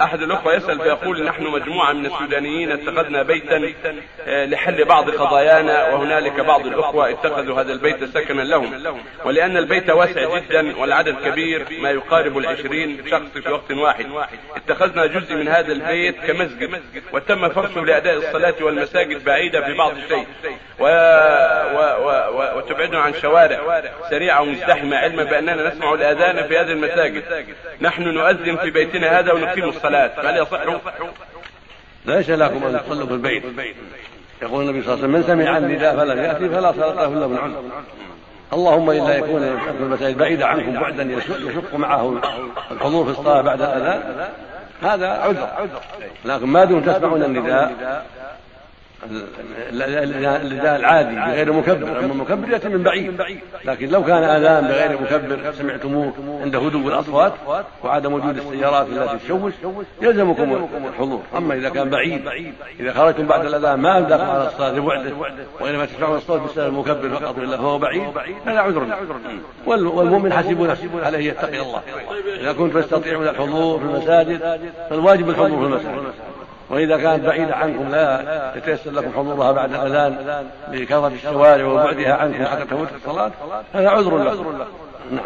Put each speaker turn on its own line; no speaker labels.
أحد الأخوة يسأل فيقول نحن مجموعة من السودانيين اتخذنا بيتا آه، لحل بعض قضايانا وهنالك بعض الأخوة اتخذوا هذا البيت سكنا لهم. ولأن البيت واسع جدا والعدد كبير ما يقارب العشرين شخص في وقت واحد. اتخذنا جزء من هذا البيت كمسجد وتم فرشه لأداء الصلاة والمساجد بعيدة في بعض الشيء و... وتبعدنا عن شوارع سريعة ومزدحمة علما بأننا نسمع الآذان في هذه المساجد. نحن نؤذن في بيتنا هذا ونقيم الصلاة. فهل يصح؟
ليس لكم أن تصلوا في البيت. يقول النبي صلى الله عليه وسلم من سمع النداء فلم يأتي فلا صلاة له إلا من عذر اللهم إلا يكون المساجد بعيدة عنكم بعدا يشق معه الحضور في الصلاة بعد الأذان. هذا عذر. لكن ما دمتم تسمعون النداء. النداء العادي بغير مكبر. أما المكبر يأتي من بعيد. لكن لو كان آذان بغير مكبر سمعتموه عند هدوء الأصوات وعدم وجود السيارات التي تشوش يلزمكم الحضور. أما إذا كان بعيد إذا خرجتم بعد الأذان ما دخل على الصلاة لبعده وإنما تسمعون الصوت بسبب المكبر فقط الا فهو بعيد هذا عذر والمؤمن حسبوا نفسه عليه يتقي الله. إذا كنتم تستطيعون الحضور في المساجد فالواجب الحضور في المساجد. وإذا كانت بعيدة عنكم لا يتيسر لكم حضورها بعد الأذان لكثرة الشوارع وبعدها عنكم حتى تموت الصلاة هذا عذر لكم.